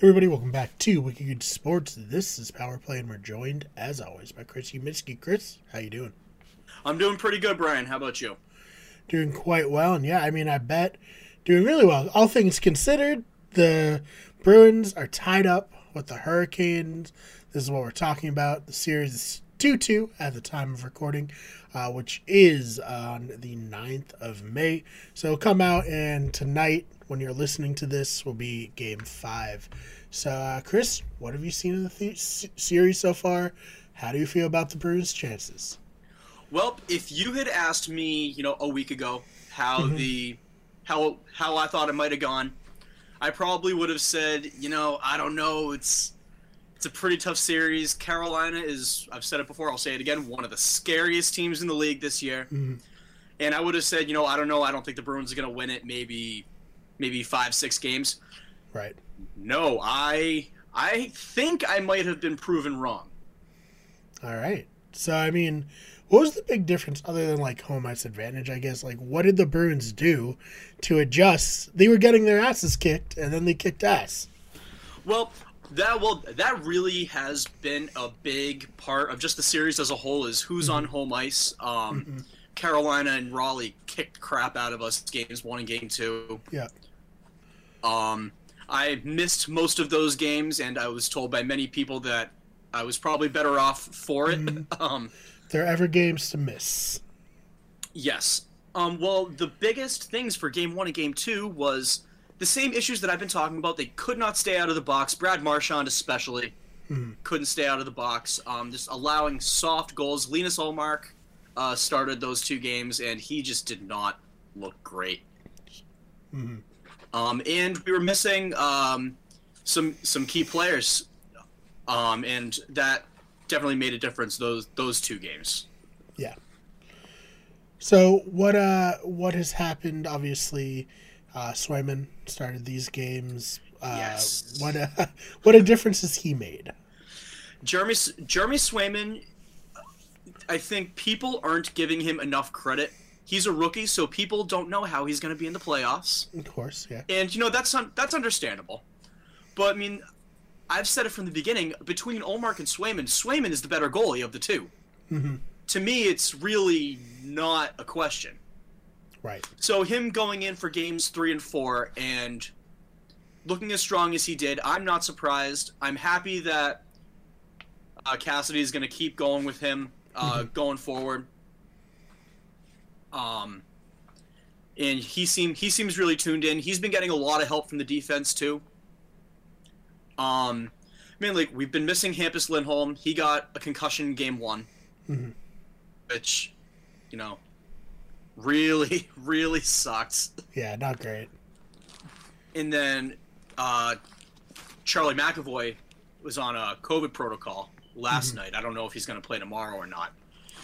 Everybody, welcome back to Wicked Sports. This is Power Play, and we're joined, as always, by Chris Uminsky. Chris, how you doing? I'm doing pretty good, Brian. How about you? Doing quite well, and yeah, I mean, I bet doing really well. All things considered, the Bruins are tied up with the Hurricanes. This is what we're talking about. The series is 2-2 at the time of recording, uh, which is on the 9th of May. So come out, and tonight when you're listening to this will be game five. So, uh, Chris, what have you seen in the th- series so far? How do you feel about the Bruins' chances? Well, if you had asked me, you know, a week ago how mm-hmm. the how how I thought it might have gone, I probably would have said, you know, I don't know. It's it's a pretty tough series. Carolina is, I've said it before, I'll say it again, one of the scariest teams in the league this year. Mm-hmm. And I would have said, you know, I don't know. I don't think the Bruins are going to win it. Maybe maybe five six games. Right. No, I I think I might have been proven wrong. All right. So I mean, what was the big difference other than like home ice advantage? I guess like what did the Bruins do to adjust? They were getting their asses kicked, and then they kicked ass. Well, that well that really has been a big part of just the series as a whole. Is who's mm-hmm. on home ice. Um, mm-hmm. Carolina and Raleigh kicked crap out of us games one and game two. Yeah. Um, I missed most of those games, and I was told by many people that I was probably better off for it. Mm-hmm. um, there are ever games to miss. Yes. Um, well, the biggest things for game one and game two was the same issues that I've been talking about. They could not stay out of the box. Brad Marchand, especially, mm-hmm. couldn't stay out of the box. Um, just allowing soft goals. Linus Ullmark uh, started those two games, and he just did not look great. Mm-hmm. Um, and we were missing um, some some key players, um, and that definitely made a difference. Those those two games. Yeah. So what uh what has happened? Obviously, uh, Swayman started these games. Uh, yes. What a what a difference has he made? Jeremy Jeremy Swayman. I think people aren't giving him enough credit he's a rookie, so people don't know how he's going to be in the playoffs. Of course, yeah. And you know that's un- that's understandable. But I mean, I've said it from the beginning. Between Ullmark and Swayman, Swayman is the better goalie of the 2 mm-hmm. To me, it's really not a question. Right. So him going in for games three and four and looking as strong as he did, I'm not surprised. I'm happy that uh, Cassidy is going to keep going with him uh, mm-hmm. going forward. Um, and he seem he seems really tuned in. He's been getting a lot of help from the defense too. Um, I mean, like we've been missing Hampus Lindholm. He got a concussion game one, mm-hmm. which, you know, really really sucks. Yeah, not great. And then uh, Charlie McAvoy was on a COVID protocol last mm-hmm. night. I don't know if he's going to play tomorrow or not.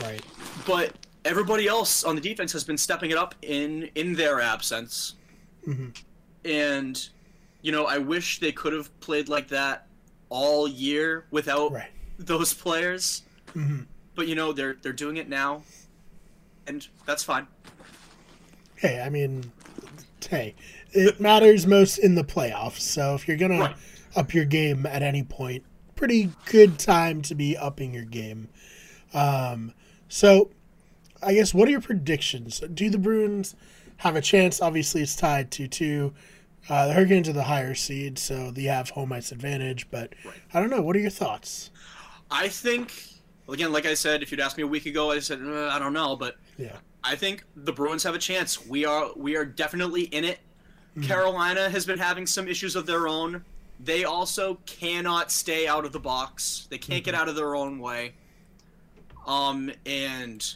Right. But everybody else on the defense has been stepping it up in in their absence. Mm-hmm. And you know, I wish they could have played like that all year without right. those players. Mm-hmm. But you know, they're they're doing it now, and that's fine. Hey, I mean, hey, it matters most in the playoffs. So if you're gonna right. up your game at any point, pretty good time to be upping your game. Um, so I guess what are your predictions? Do the Bruins have a chance? Obviously, it's tied to two. Uh, the Hurricanes are the higher seed, so they have home ice advantage. But right. I don't know. What are your thoughts? I think again, like I said, if you'd asked me a week ago, I said uh, I don't know, but yeah, I think the Bruins have a chance. We are we are definitely in it. Mm-hmm. Carolina has been having some issues of their own. They also cannot stay out of the box. They can't mm-hmm. get out of their own way. Um, and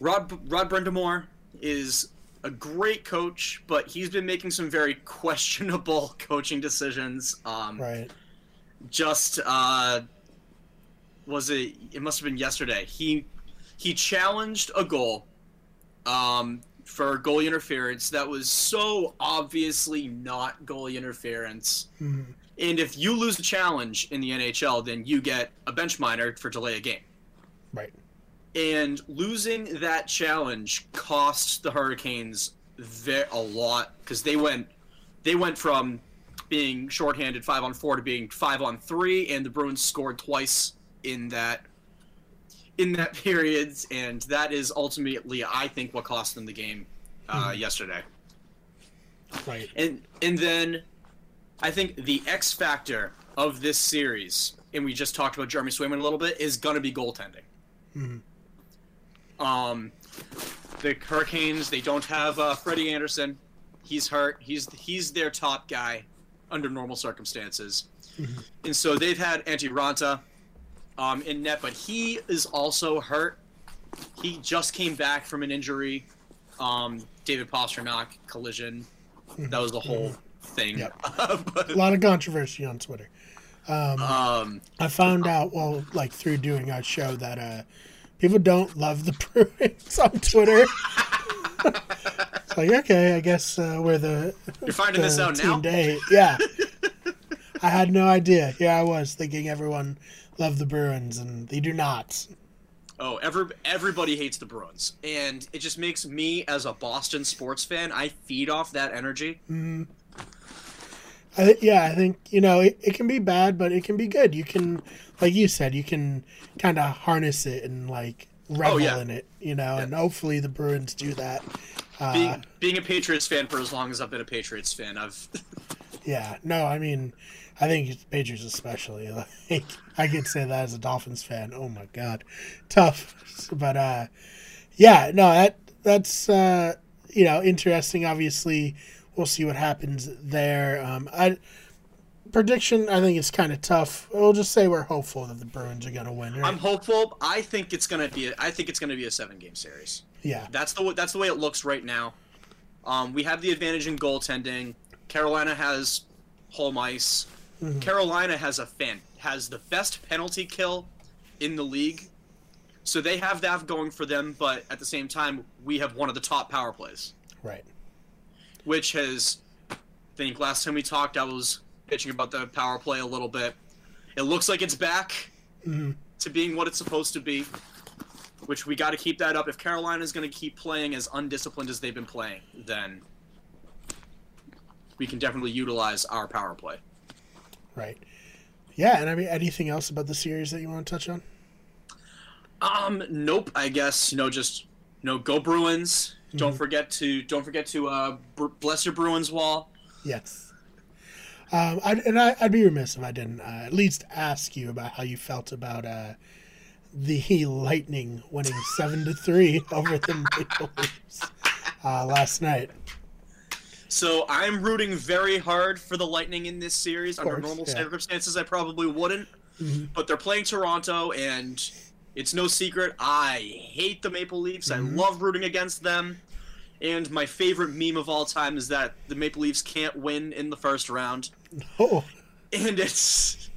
Rod Rod Brind'Amour is a great coach, but he's been making some very questionable coaching decisions. Um, right. Just uh, was it? It must have been yesterday. He he challenged a goal um, for goalie interference that was so obviously not goalie interference. Mm-hmm. And if you lose a challenge in the NHL, then you get a bench minor for delay a game. Right and losing that challenge cost the Hurricanes a lot because they went they went from being shorthanded five on four to being five on three, and the Bruins scored twice in that in that period, and that is ultimately, I think, what cost them the game uh, Mhm. yesterday. Right. And and then I think the X factor of this series, and we just talked about Jeremy Swayman a little bit, is gonna be goaltending. Mhm. Um, the Hurricanes they don't have uh, Freddie Andersen. He's hurt. He's he's their top guy under normal circumstances, Mhm. and so they've had Antti Raanta um, in net, but he is also hurt. He just came back from an injury. Um, David Pastrnak collision. That was the whole thing. Yep. But, A lot of controversy on Twitter. Um, um, I found out, well, like through doing our show, that uh, people don't love the Bruins on Twitter. it's like, okay, I guess uh, we're the, You're finding the this out now? day. Yeah. I had no idea. Here I was thinking everyone loved the Bruins, and they do not. Oh, every, everybody hates the Bruins, and it just makes me, as a Boston sports fan, I feed off that energy. Mm. I th- yeah, I think you know it, it can be bad, but it can be good. You can, like you said, you can kind of harness it and like revel Oh, yeah. in it, you know. And hopefully the Bruins do that. Uh, Being being a Patriots fan for as long as I've been a Patriots fan, I've yeah, no, I mean, I think it's Patriots especially. Like I could say that as a Dolphins fan. Oh my god, tough. But uh, yeah, no, that that's uh, you know interesting. Obviously, we'll see what happens there. Um, I prediction. I think it's kind of tough. We'll just say we're hopeful that the Bruins are gonna win. Right? I'm hopeful. I think it's gonna be. A, I think it's gonna be a seven game series. yeah, That's the that's the way it looks right now. Um, we have the advantage in goaltending. Carolina has home ice. Mhm. Carolina has a fan has the best penalty kill in the league, so they have that going for them. But at the same time, we have one of the top power plays, right. which has. I think last time we talked, I was pitching about the power play a little bit. It looks like it's back Mhm. to being what it's supposed to be, which we got to keep that up. If Carolina is going to keep playing as undisciplined as they've been playing, then we can definitely utilize our power play. Right. Yeah, and I mean, anything else about the series that you want to touch on? Um, nope. I guess you know, just you know, go Bruins. Don't Mhm. forget to don't forget to uh, br- bless your Bruins wall. Yes. Um, I'd, and I, I'd be remiss if I didn't uh, at least ask you about how you felt about uh, the Lightning winning seven to three over the Maple Leafs uh, last night. So I'm rooting very hard for the Lightning in this series. Under normal yeah. circumstances, I probably wouldn't. Mhm. But they're playing Toronto, and it's no secret I hate the Maple Leafs. Mhm. I love rooting against them. And my favorite meme of all time is that the Maple Leafs can't win in the first round. Oh, And it's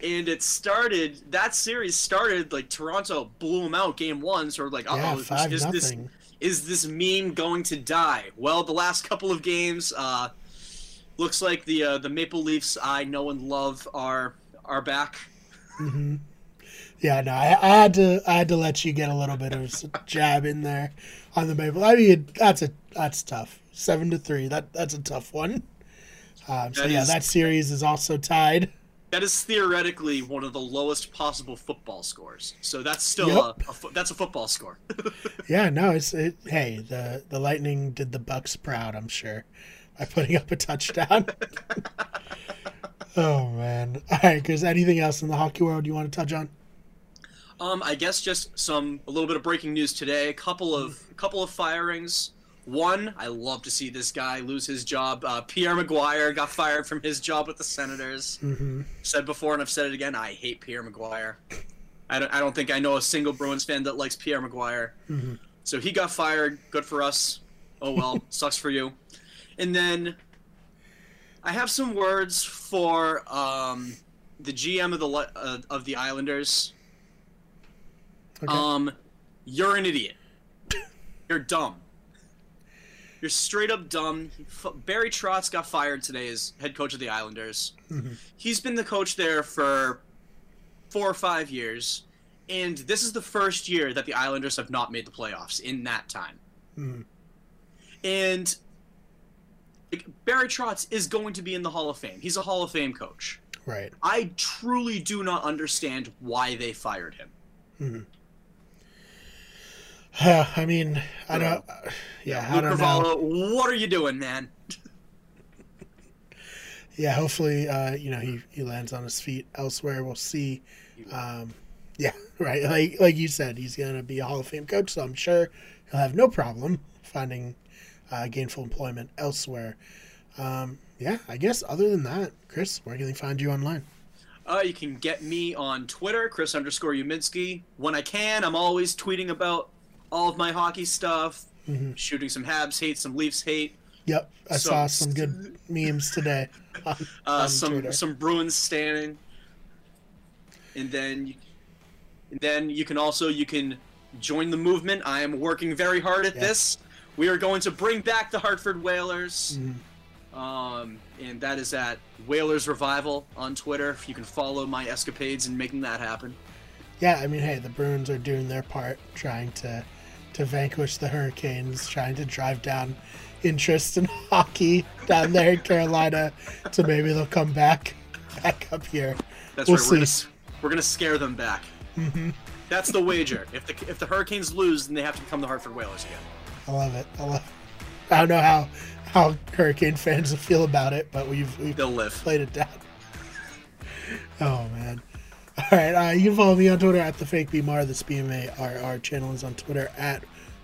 and it started that series started like Toronto blew them out game one, so we're like, oh, yeah, is, is this. Is this meme going to die? Well, the last couple of games, uh, looks like the uh, the Maple Leafs I know and love are are back. hmm Yeah, no, I, I had to I had to let you get a little bit of jab in there on the Maple. I mean, that's a that's tough. Seven to three. That that's a tough one. Um, so That yeah, is- that series is also tied. That is theoretically one of the lowest possible football scores. So that's still Yep. a, a that's a football score. Yeah, no, it's it, hey the the Lightning did the Bucks proud. I'm sure by putting up a touchdown. oh man! All right, because anything else in the hockey world you want to touch on? um, I guess just some a little bit of breaking news today. A couple of a couple of firings. One, I love to see this guy lose his job. Uh, Pierre McGuire got fired from his job with the Senators. hmm Said before, and I've said it again. I hate Pierre McGuire. I don't, I don't think I know a single Bruins fan that likes Pierre McGuire. hmm So he got fired. Good for us. Oh well, sucks for you. And then I have some words for um, the GM of the uh, of the Islanders. Okay. Um, you're an idiot. You're dumb. You're straight up dumb. Barry Trotz got fired today as head coach of the Islanders. Mhm. He's been the coach there for four or five years, and this is the first year that the Islanders have not made the playoffs in that time. Mhm. And like, Barry Trotz is going to be in the Hall of Fame. He's a Hall of Fame coach. Right. I truly do not understand why they fired him. Uh, I mean, I don't. Uh, yeah, I don't know. Carvalho, what are you doing, man? Yeah, hopefully, uh, you know, he, he lands on his feet elsewhere. We'll see. Um, yeah, right. Like like you said, he's gonna be a Hall of Fame coach, so I'm sure he'll have no problem finding uh, gainful employment elsewhere. Um, yeah, I guess other than that, Chris, where can they find you online? Uh, you can get me on Twitter, Chris underscore Uminski. When I can, I'm always tweeting about all of my hockey stuff, Mm-hmm. shooting some Habs hate, some Leafs hate, Yep, I So- saw some good memes today. On, uh, on some Twitter. some Bruins standing, and then you, and then you can also you can join the movement. I am working very hard at Yeah. this. We are going to bring back the Hartford Whalers. Mhm. Um, and that is at Whalers Revival on Twitter. You can follow my escapades in making that happen. Yeah, I mean, hey, the Bruins are doing their part, trying to to vanquish the Hurricanes, trying to drive down interest in hockey down there in Carolina. So maybe they'll come back back up here. That's We'll right. We're gonna, we're gonna scare them back. hmm That's the wager. If the if the Hurricanes lose, then they have to become the Hartford Whalers again. I love it. I love. I don't know how how Hurricane fans feel about it, but we've we've They'll live. played it down. Oh man. All right, uh, you can follow me on Twitter at the fake BMR. This BMA our channel is on Twitter at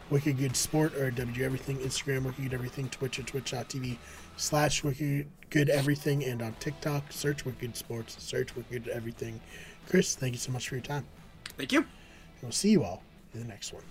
Wicked Good Sport or WG Everything. Instagram Wicked Good Everything. Twitch at twitch.tv slash Wicked Good Everything, and on TikTok search Wicked Sports. Search Wicked Everything. Chris, thank you so much for your time. Thank you. And we'll see you all in the next one.